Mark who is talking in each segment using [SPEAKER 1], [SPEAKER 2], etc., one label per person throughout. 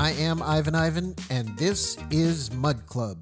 [SPEAKER 1] I am Ivan Ivan, and this is Mudd Club.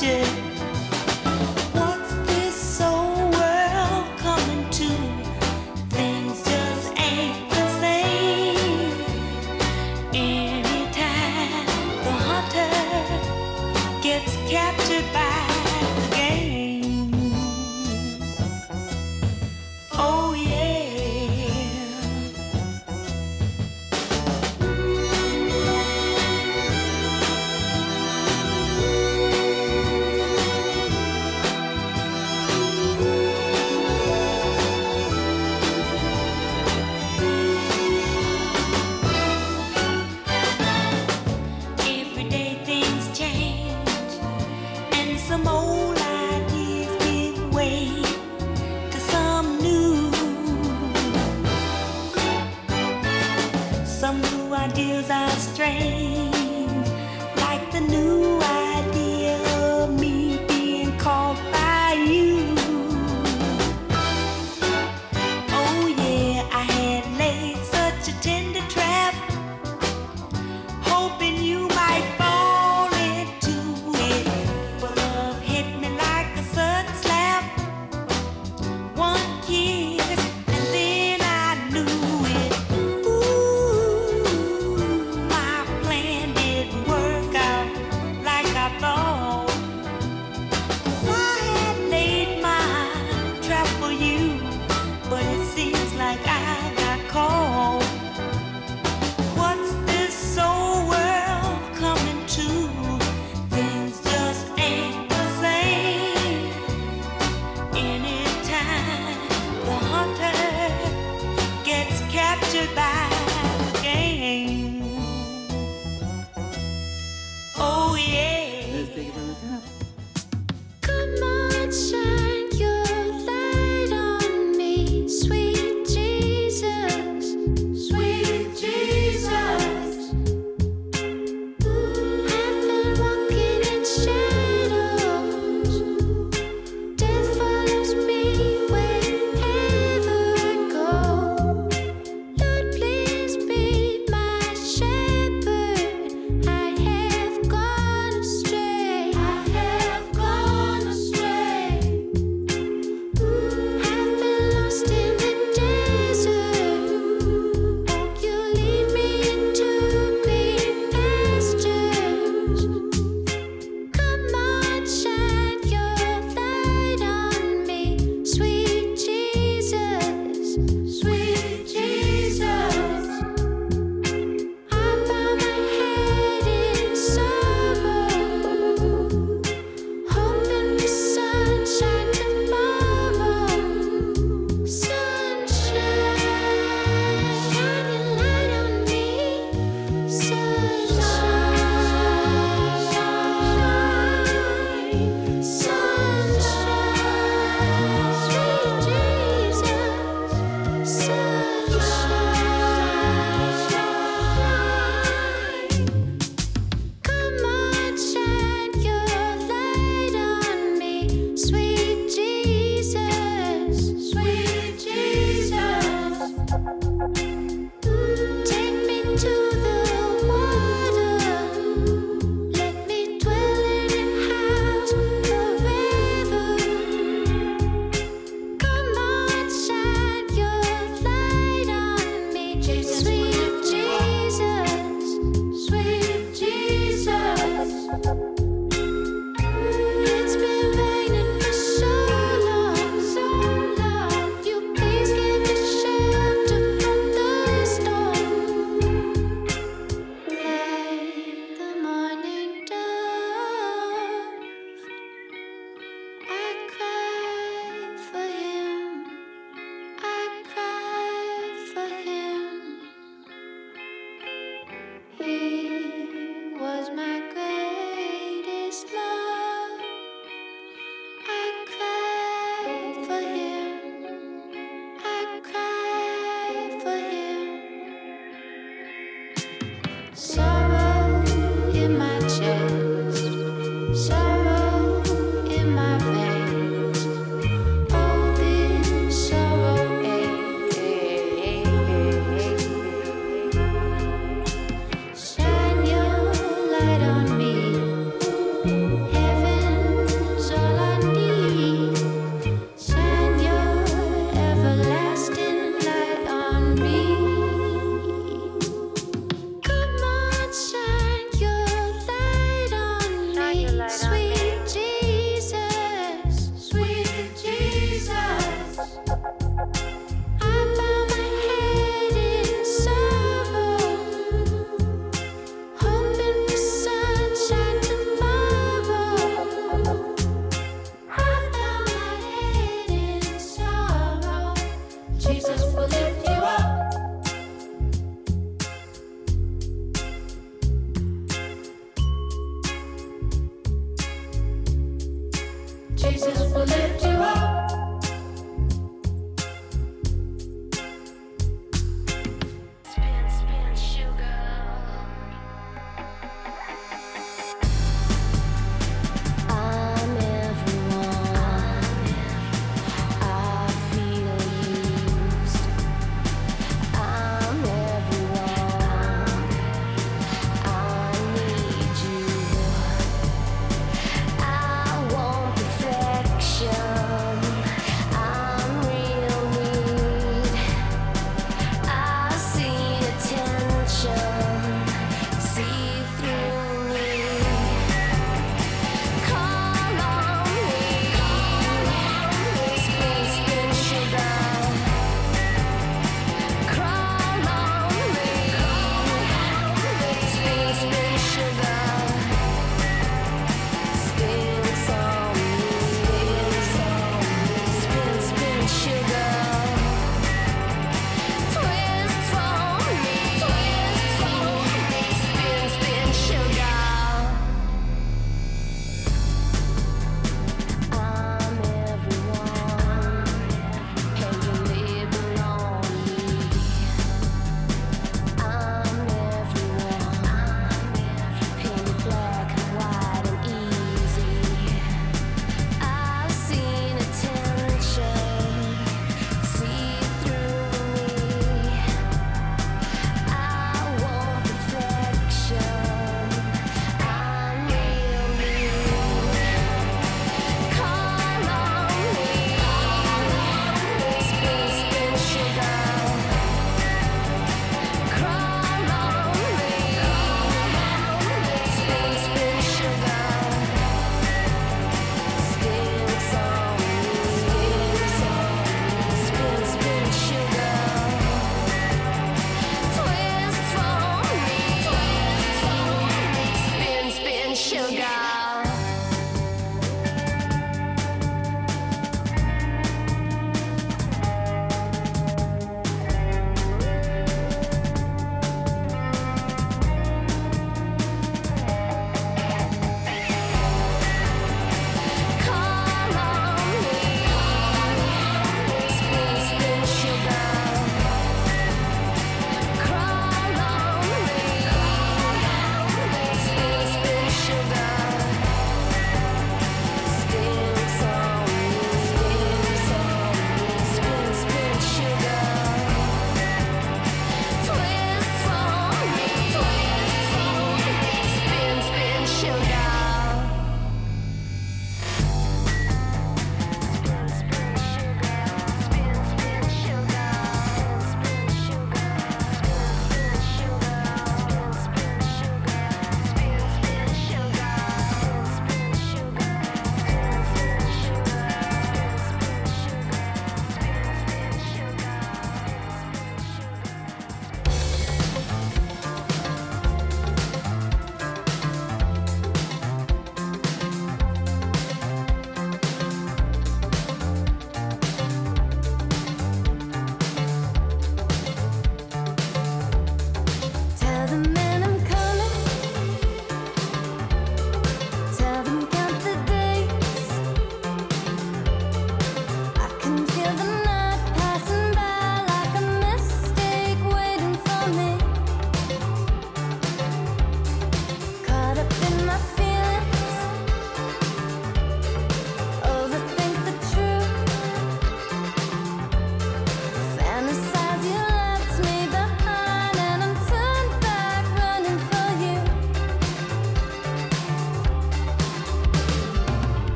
[SPEAKER 2] day.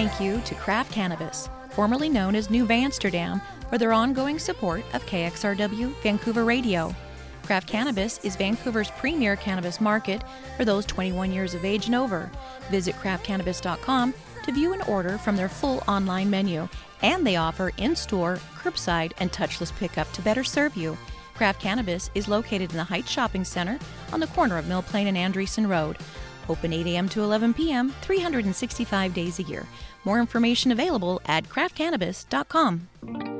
[SPEAKER 2] thank you to Craft Cannabis, formerly known as New Amsterdam, for their ongoing support of KXRW Vancouver Radio. Craft Cannabis is Vancouver's premier cannabis market for those 21 years of age and over. Visit craftcannabis.com to view and order from their full online menu, and they offer in store, curbside, and touchless pickup to better serve you. Craft Cannabis is located in the Heights Shopping Center on the corner of Mill Plain and Andresen Road. Open 8 a.m. to 11 p.m., 365 days a year. More information available at craftcannabis.com.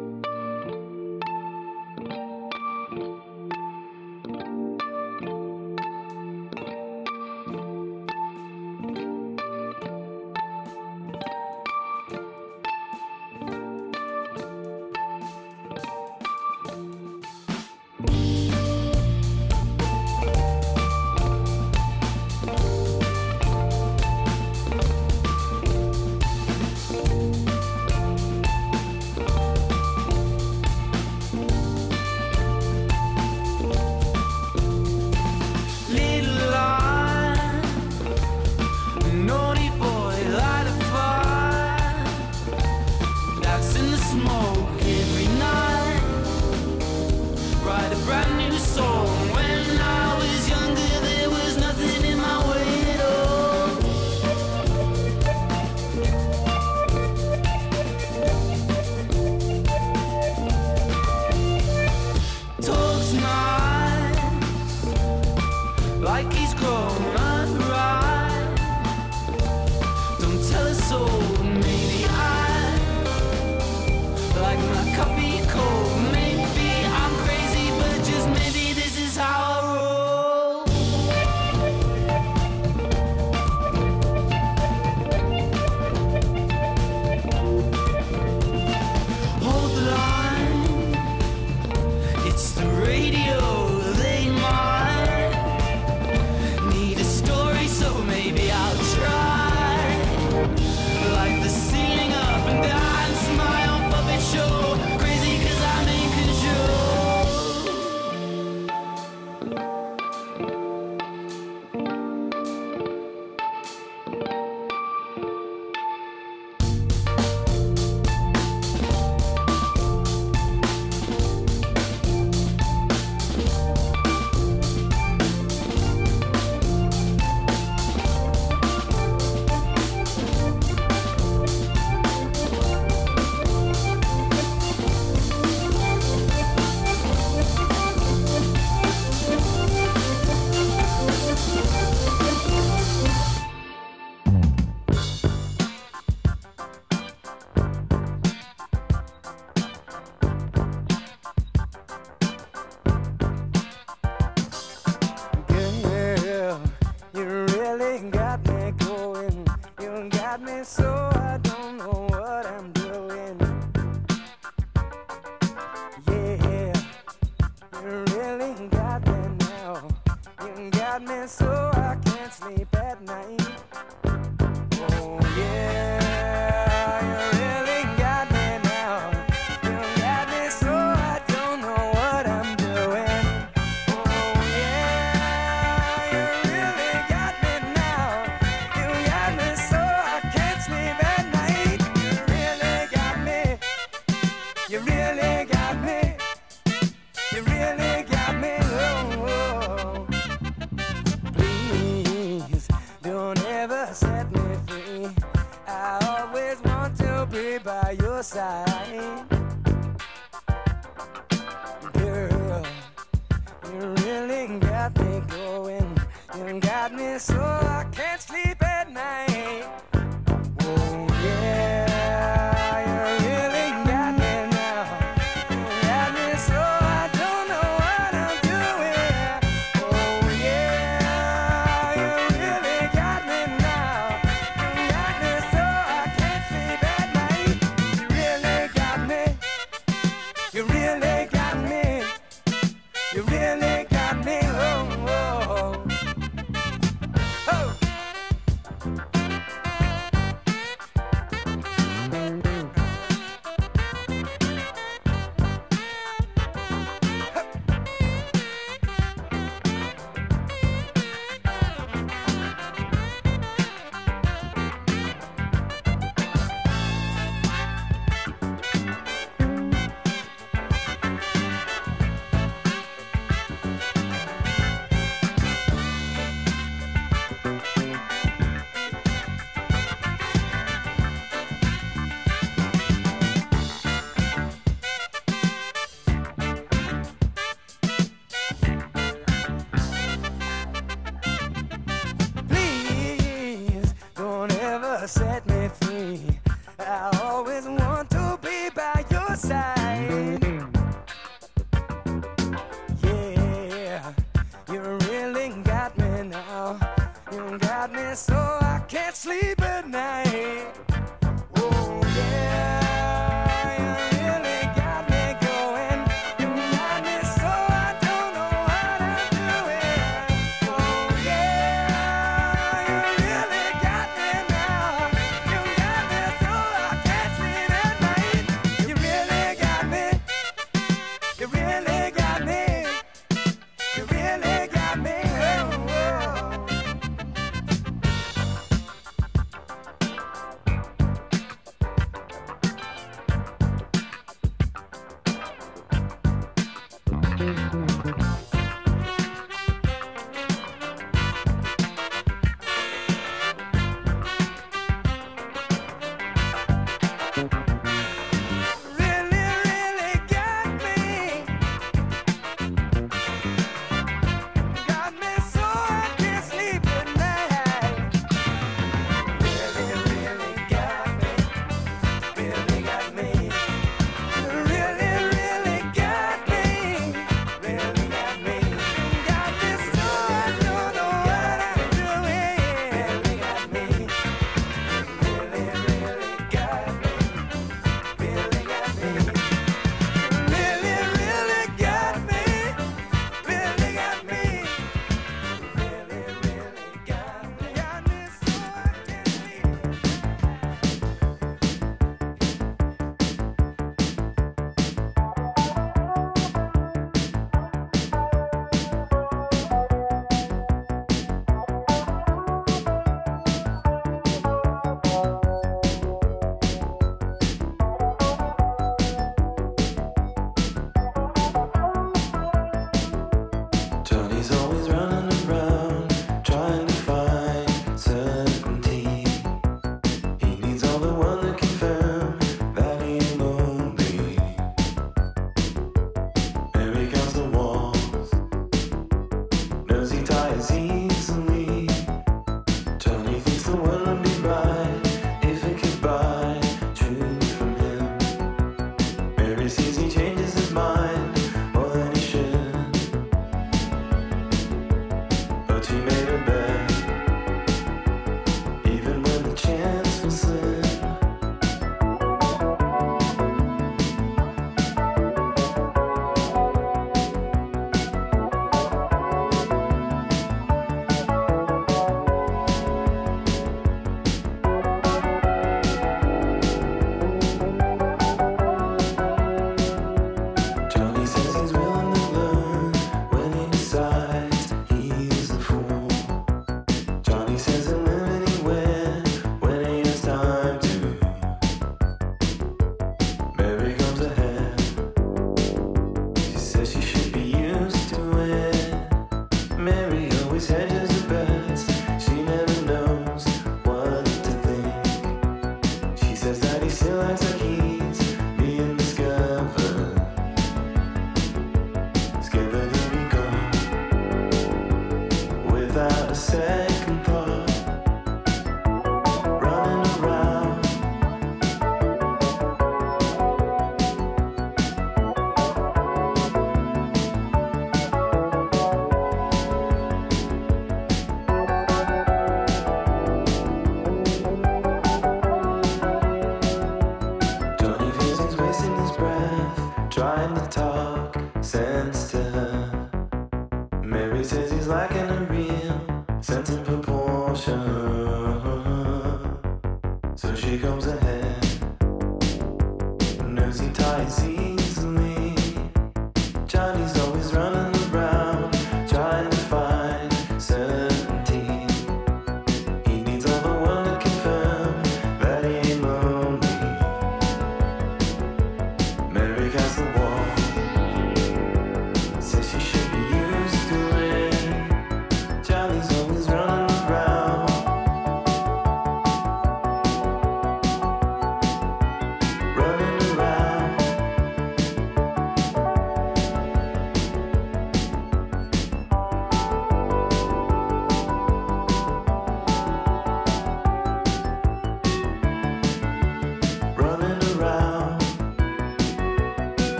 [SPEAKER 3] Really,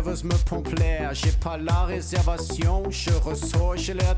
[SPEAKER 3] nerveuse me
[SPEAKER 4] prend. J'ai pas la réservation, je ressors chez la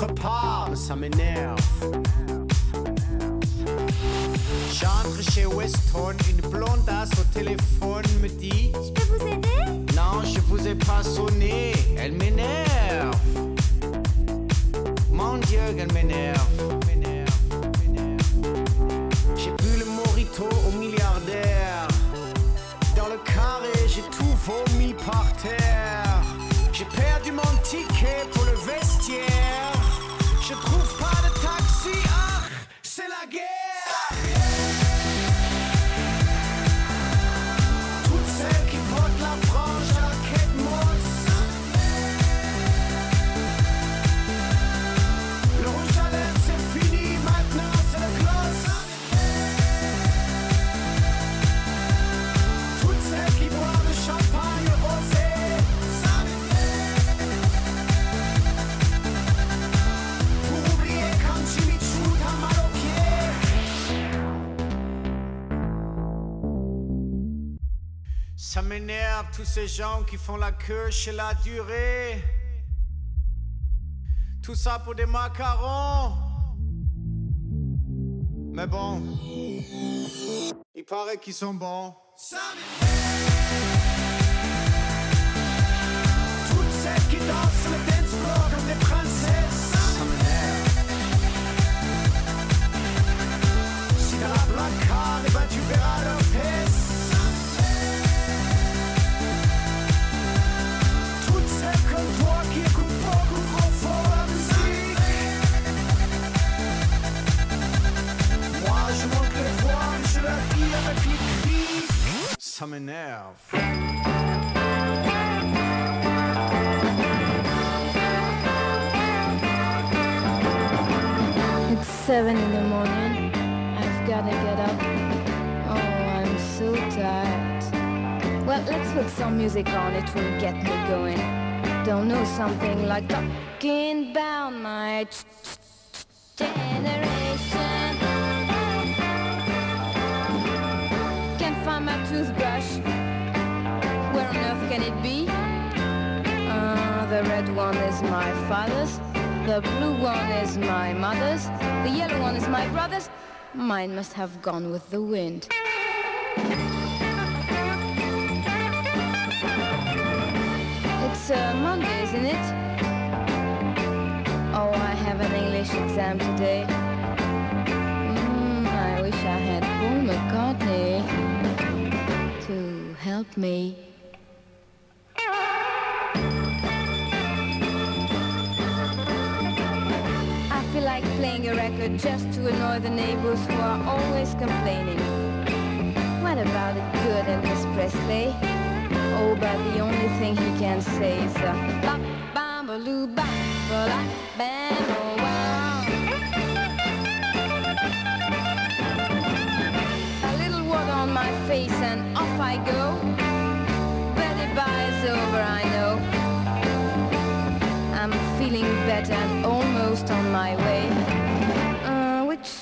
[SPEAKER 4] gepaard, mais ça. tous ces gens qui font la queue chez la durée. Tout ça pour des macarons. Mais bon, il paraît qu'ils sont bons. Toutes celles qui dansent le dance floor comme des princesses. Si t'as la black card, eh ben tu verras leur It's
[SPEAKER 5] seven in the morning. I've gotta get up. Oh, I'm so tired. Well, let's put some music on. It will get me going. Don't know something like talking about my. One is my father's. The blue one is my mother's. The yellow one is my brother's. Mine must have gone with the wind. It's Monday, isn't it? Oh, I have an English exam today. Mm, I wish I had Paul McCartney to help me. A record just to annoy the neighbors who are always complaining. What about it good Elvis Presley? Oh, but the only thing he can say is uh, ba ba ba loo ba bam oh wow. A little water on my face and off I go. Betty bye is over, I know. I'm feeling better and almost on my way.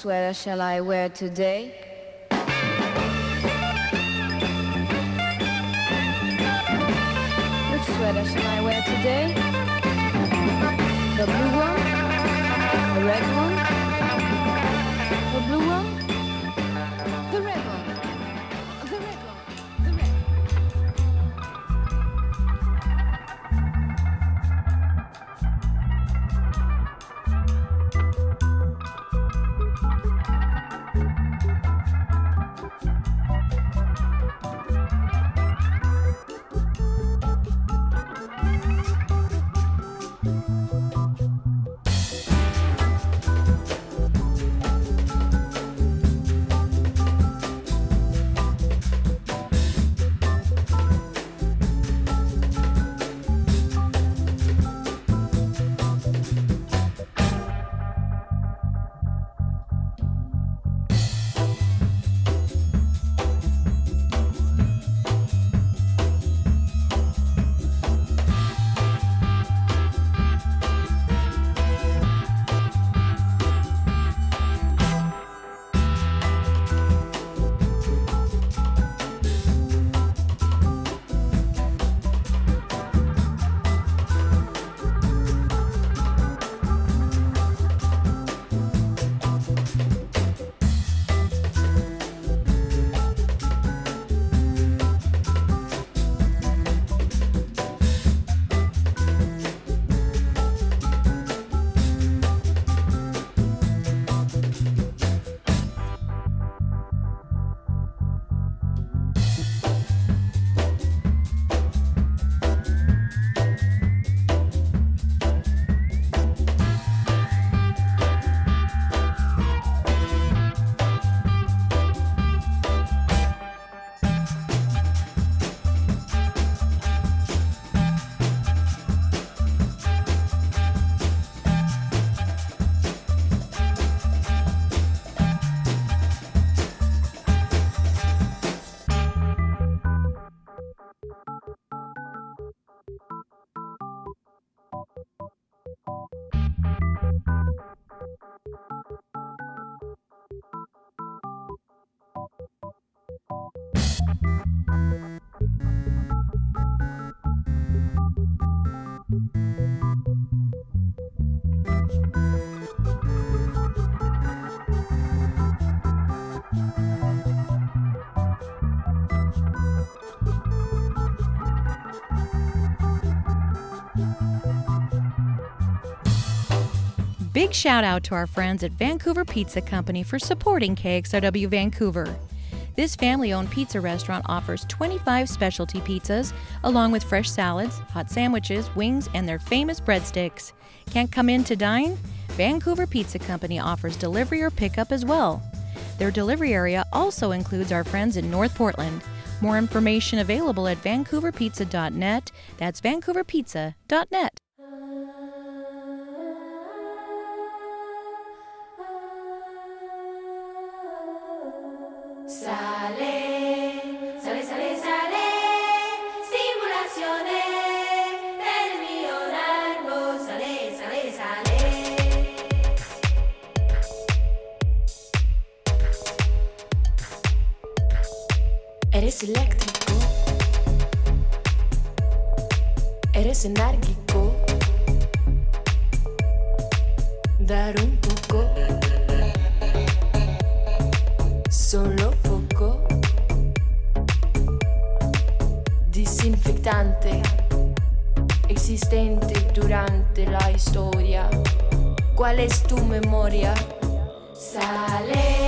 [SPEAKER 5] Sweater shall I wear today? Which sweater shall I wear today? The blue one? The red one?
[SPEAKER 6] Big shout out to our friends at Vancouver Pizza Company for supporting KXRW Vancouver. This family owned pizza restaurant offers 25 specialty pizzas, along with fresh salads, hot sandwiches, wings, and their famous breadsticks. Can't come in to dine? Vancouver Pizza Company offers delivery or pickup as well. Their delivery area also includes our friends in North Portland. More information available at vancouverpizza.net. That's vancouverpizza.net.
[SPEAKER 7] eléctrico, eres enérgico, dar un poco, solo poco, disinfectante, existente durante la historia, ¿cuál es tu memoria?
[SPEAKER 8] Sale.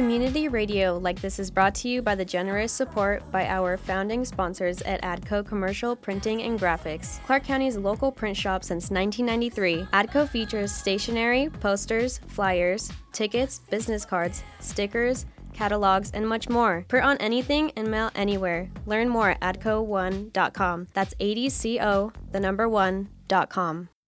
[SPEAKER 9] Community radio like this is brought to you by the generous support by our founding sponsors at ADCO Commercial Printing and Graphics, Clark County's local print shop since 1993. ADCO features stationery, posters, flyers, tickets, business cards, stickers, catalogs, and much more. Print on anything and mail anywhere. Learn more at adco1.com. That's ADCO, the number one, dot com.
[SPEAKER 10] A a